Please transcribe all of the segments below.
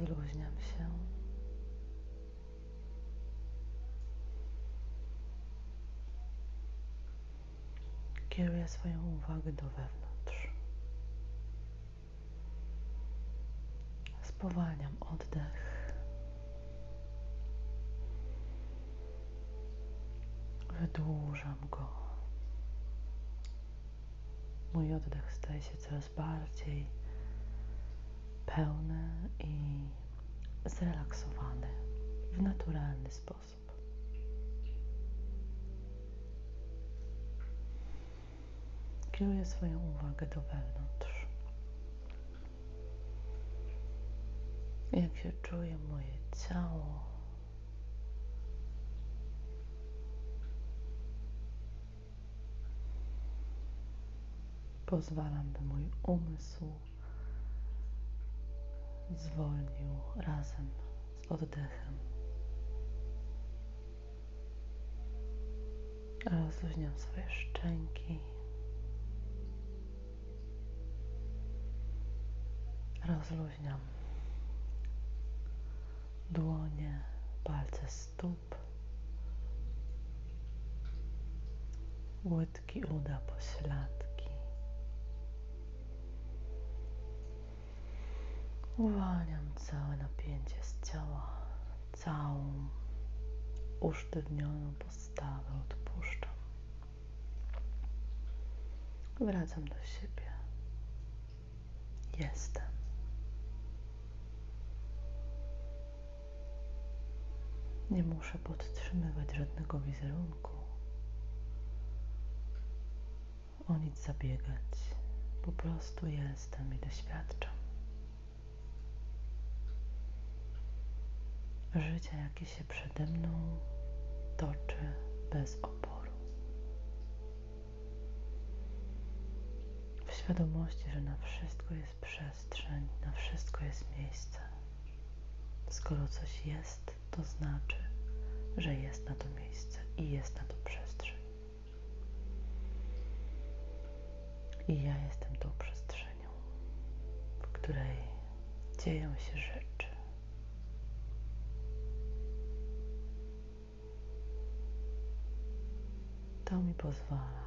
Rozluźniam się. Kieruję swoją uwagę do wewnątrz. Spowalniam oddech. Wydłużam go. Mój oddech staje się coraz bardziej pełny i zrelaksowany w naturalny sposób. Kieruję swoją uwagę do wewnątrz. Jak się czuje moje ciało? Pozwalam, by mój umysł zwolnił razem z oddechem. Rozluźniam swoje szczęki. Rozluźniam dłonie, palce stóp, łydki uda, pośladki. Uwalniam całe napięcie z ciała, całą usztywnioną postawę odpuszczam. Wracam do siebie. Jestem. Nie muszę podtrzymywać żadnego wizerunku, o nic zabiegać. Po prostu jestem i doświadczam. Życia, jakie się przede mną toczy bez oporu. W świadomości, że na wszystko jest przestrzeń, na wszystko jest miejsce. Skoro coś jest, to znaczy, że jest na to miejsce i jest na to przestrzeń. I ja jestem tą przestrzenią, w której dzieją się rzeczy. Pozwala.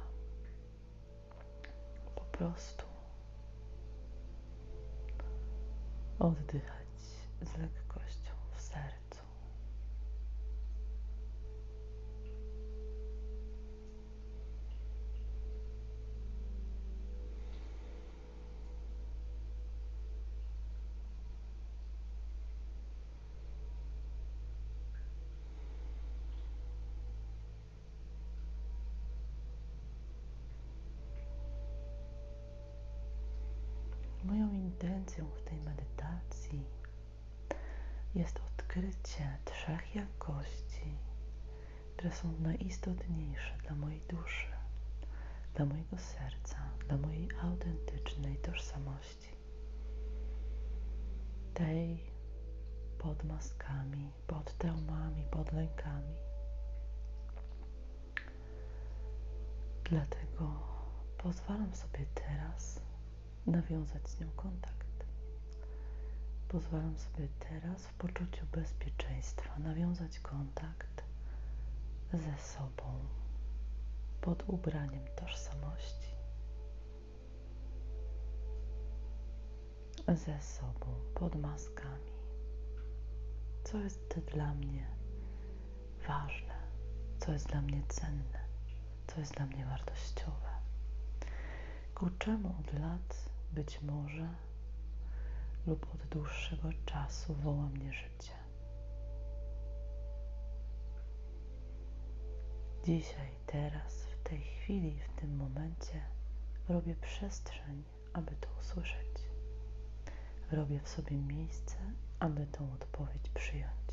Po prostu oddychać z lekkością w sercu. Moją intencją w tej medytacji jest odkrycie trzech jakości, które są najistotniejsze dla mojej duszy, dla mojego serca, dla mojej autentycznej tożsamości. Tej pod maskami, pod traumami, pod lękami. Dlatego pozwalam sobie teraz nawiązać z nią kontakt. Pozwalam sobie teraz w poczuciu bezpieczeństwa nawiązać kontakt ze sobą pod ubraniem tożsamości. Ze sobą pod maskami. Co jest dla mnie ważne, co jest dla mnie cenne, co jest dla mnie wartościowe. Ku czemu od lat być może lub od dłuższego czasu woła mnie życie. Dzisiaj, teraz, w tej chwili, w tym momencie robię przestrzeń, aby to usłyszeć. Robię w sobie miejsce, aby tą odpowiedź przyjąć.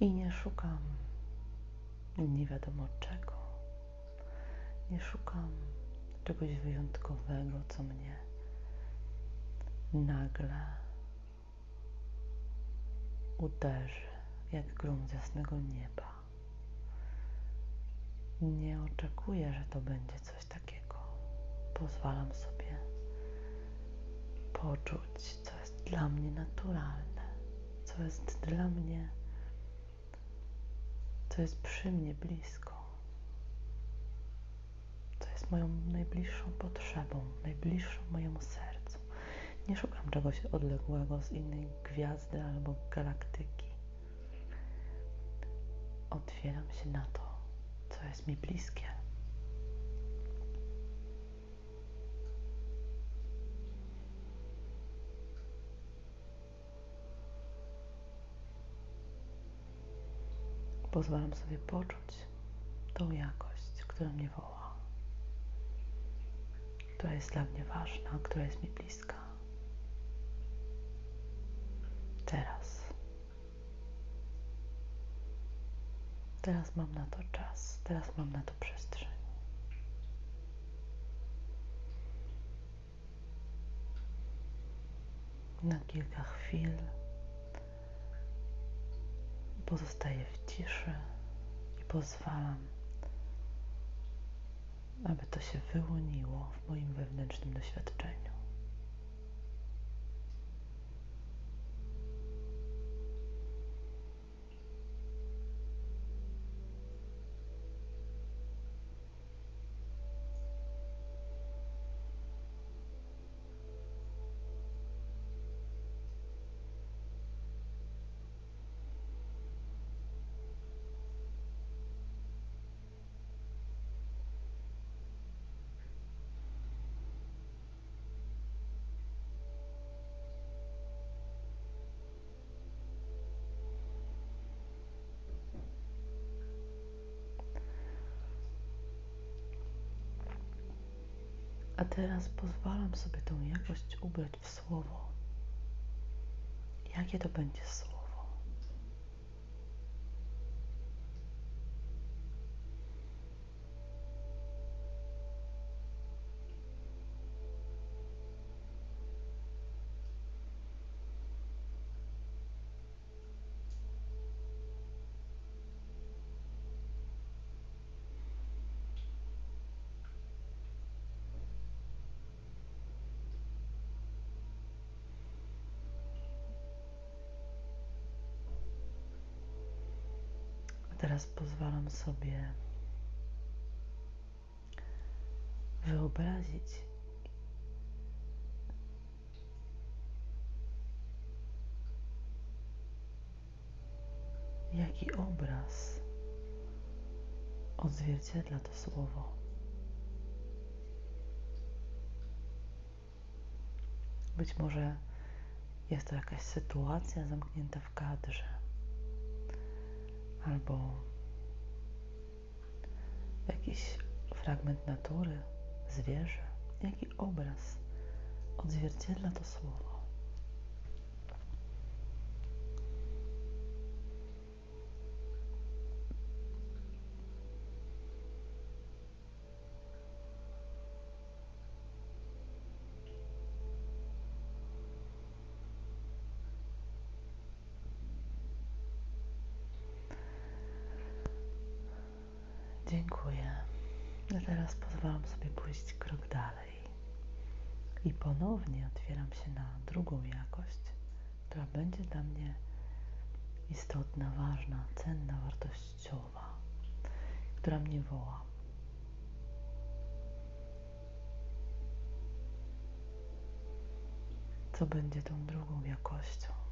I nie szukam nie wiadomo czego. Nie szukam czegoś wyjątkowego, co mnie nagle uderzy jak grom z jasnego nieba. Nie oczekuję, że to będzie coś takiego. Pozwalam sobie poczuć, co jest dla mnie naturalne, co jest dla mnie, co jest przy mnie blisko, moją najbliższą potrzebą, najbliższą mojemu sercu. Nie szukam czegoś odległego z innej gwiazdy albo galaktyki. Otwieram się na to, co jest mi bliskie. Pozwalam sobie poczuć tą jakość, która mnie woła, która jest dla mnie ważna, która jest mi bliska. Teraz. Teraz mam na to czas, teraz mam na to przestrzeń. Na kilka chwil pozostaję w ciszy i pozwalam, aby to się wyłoniło w moim wewnętrznym doświadczeniu. A teraz pozwalam sobie tą jakość ubrać w słowo. Jakie to będzie słowo? Teraz pozwalam sobie wyobrazić, jaki obraz odzwierciedla to słowo. Być może jest to jakaś sytuacja zamknięta w kadrze albo jakiś fragment natury, zwierzę, jaki obraz odzwierciedla to słowo. Dziękuję. A teraz pozwalam sobie pójść krok dalej. I ponownie otwieram się na drugą jakość, która będzie dla mnie istotna, ważna, cenna, wartościowa, która mnie woła. Co będzie tą drugą jakością?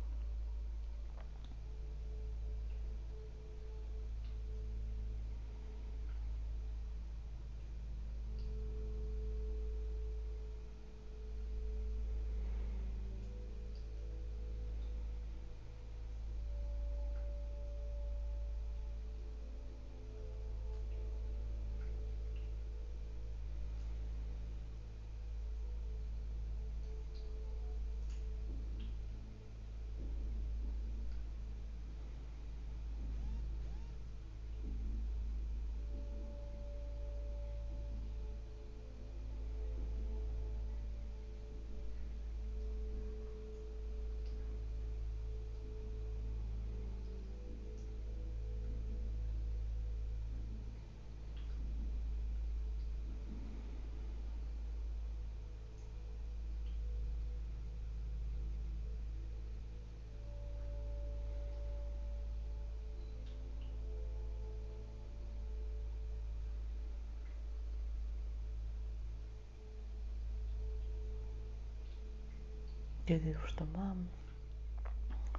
Kiedy już to mam,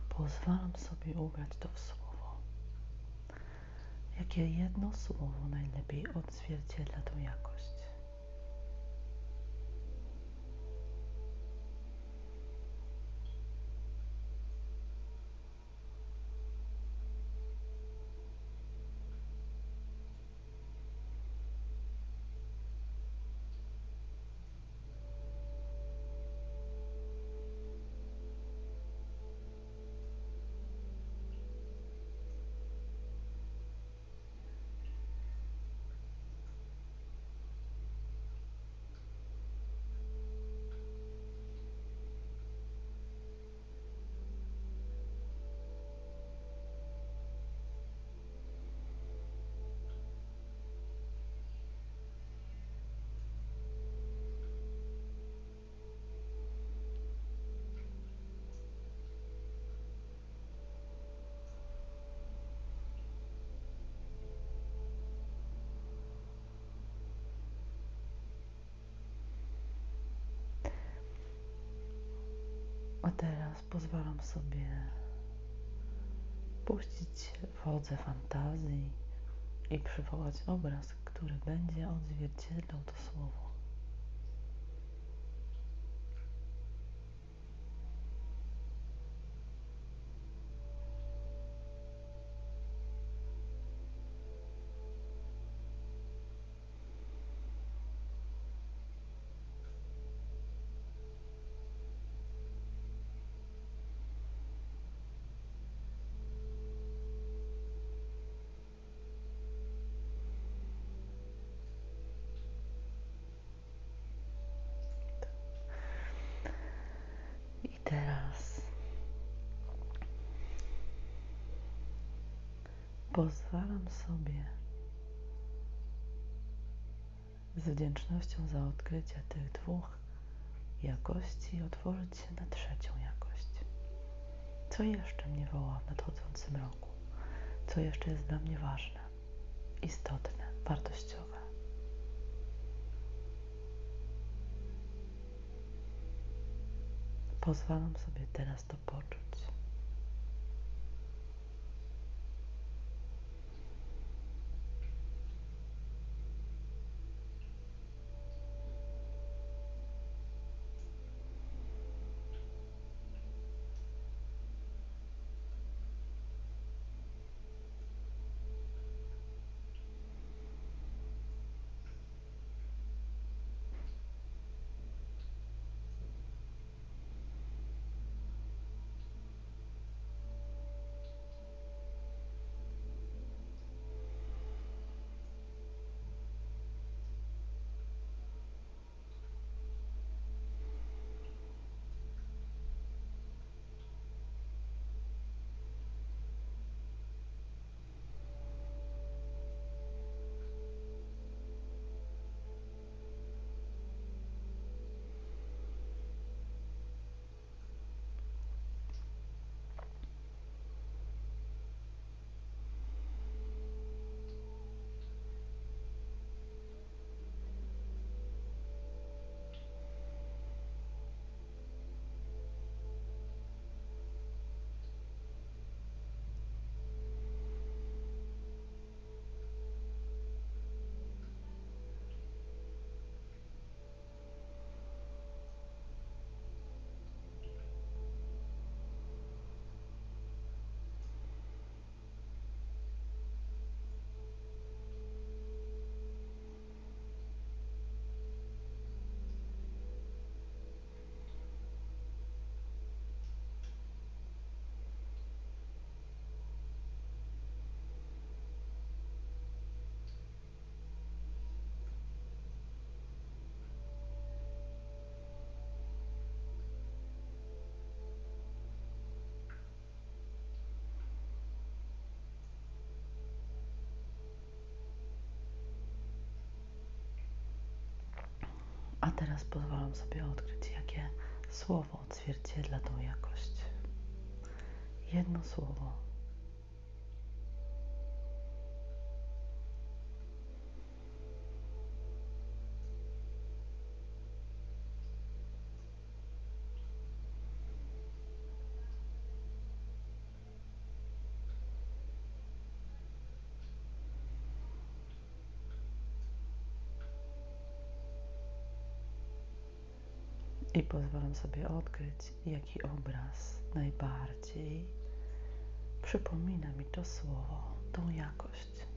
pozwalam sobie ubrać to w słowo. Jakie jedno słowo najlepiej odzwierciedla tą jakość? A teraz pozwalam sobie puścić wodze fantazji i przywołać obraz, który będzie odzwierciedlał to słowo. Pozwalam sobie z wdzięcznością za odkrycie tych dwóch jakości otworzyć się na trzecią jakość. Co jeszcze mnie woła w nadchodzącym roku? Co jeszcze jest dla mnie ważne, istotne, wartościowe? Pozwalam sobie teraz to poczuć. Teraz pozwalam sobie odkryć, jakie słowo odzwierciedla tą jakość. Jedno słowo. I pozwalam sobie odkryć, jaki obraz najbardziej przypomina mi to słowo, tą jakość.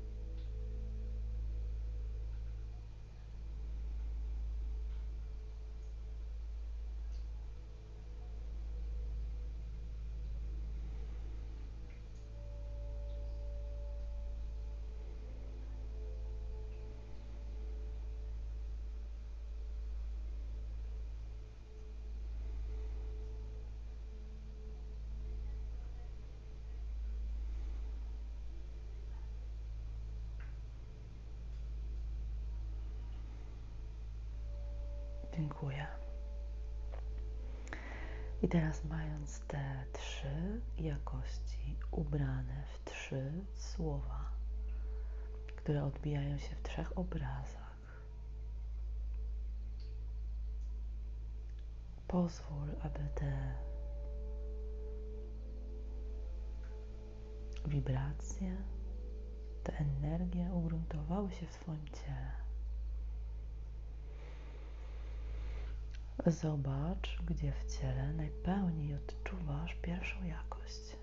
Dziękuję. I teraz mając te trzy jakości ubrane w trzy słowa, które odbijają się w trzech obrazach, pozwól, aby te wibracje, te energie ugruntowały się w Twoim ciele. Zobacz, gdzie w ciele najpełniej odczuwasz pierwszą jakość.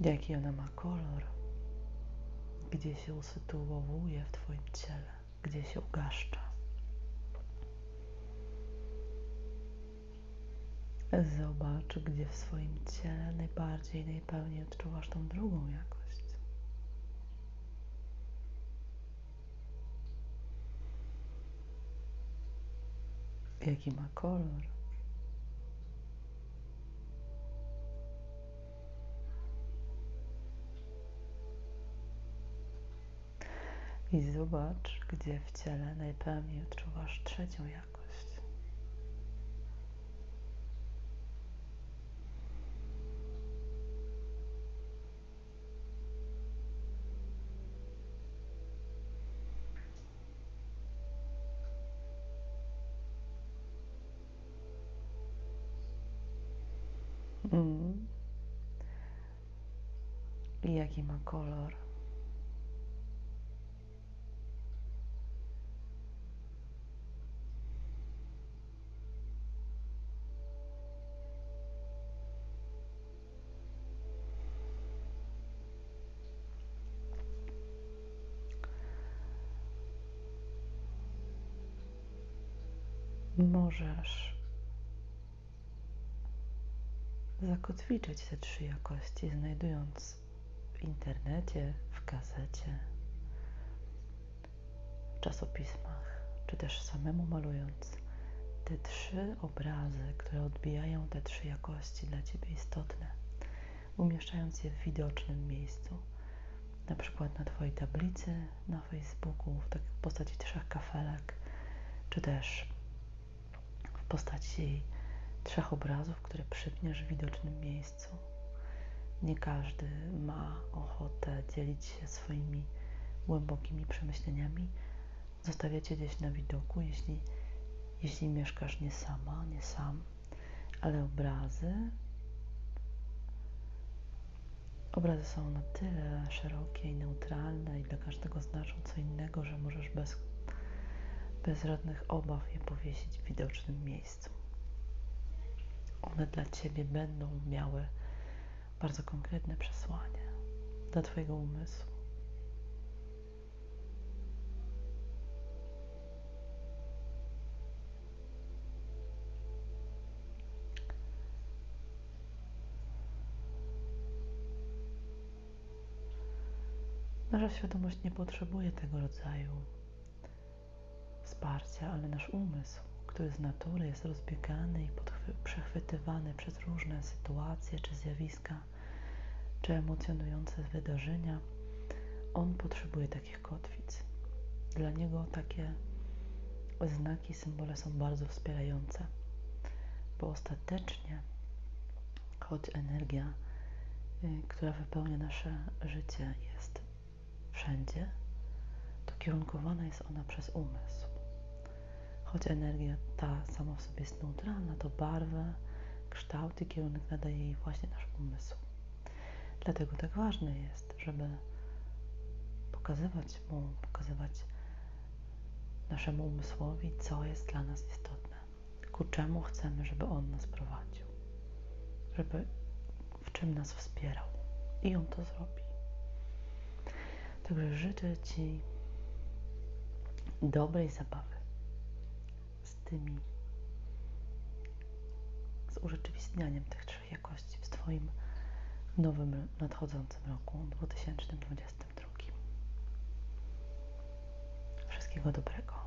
Jaki ona ma kolor, gdzie się usytuowuje w Twoim ciele gdzie się ugaszcza. Zobacz, gdzie w swoim ciele najbardziej, najpełniej odczuwasz tą drugą jakość. Jaki ma kolor? Zobacz, gdzie w ciele najpełniej odczuwasz trzecią jakość. Mm. I jaki ma kolor? Możesz zakotwiczyć te trzy jakości, znajdując w internecie, w gazecie, w czasopismach, czy też samemu malując te trzy obrazy, które odbijają te trzy jakości dla Ciebie istotne, umieszczając je w widocznym miejscu, na przykład na Twojej tablicy na Facebooku w takiej postaci trzech kafelek, czy też w postaci trzech obrazów, które przypniesz w widocznym miejscu. Nie każdy ma ochotę dzielić się swoimi głębokimi przemyśleniami. Zostawiacie gdzieś na widoku, jeśli, jeśli mieszkasz nie sama, nie sam, ale obrazy. Obrazy są na tyle szerokie i neutralne i dla każdego znaczą co innego, że możesz bez bez żadnych obaw je powiesić w widocznym miejscu. One dla Ciebie będą miały bardzo konkretne przesłanie dla Twojego umysłu. Nasza świadomość nie potrzebuje tego rodzaju wsparcia, ale nasz umysł, który z natury jest rozbiegany i przechwytywany przez różne sytuacje czy zjawiska, czy emocjonujące wydarzenia, on potrzebuje takich kotwic. Dla niego takie znaki, symbole są bardzo wspierające, bo ostatecznie, choć energia, y, która wypełnia nasze życie, jest wszędzie, to kierunkowana jest ona przez umysł. Choć energia ta sama w sobie jest neutralna, to barwę, kształt i kierunek nadaje jej właśnie nasz umysł. Dlatego tak ważne jest, żeby pokazywać mu, pokazywać naszemu umysłowi, co jest dla nas istotne, ku czemu chcemy, żeby on nas prowadził, żeby w czym nas wspierał. I on to zrobi. Także życzę Ci dobrej zabawy tymi, z urzeczywistnianiem tych trzech jakości w Twoim nowym, nadchodzącym roku 2022. Wszystkiego dobrego.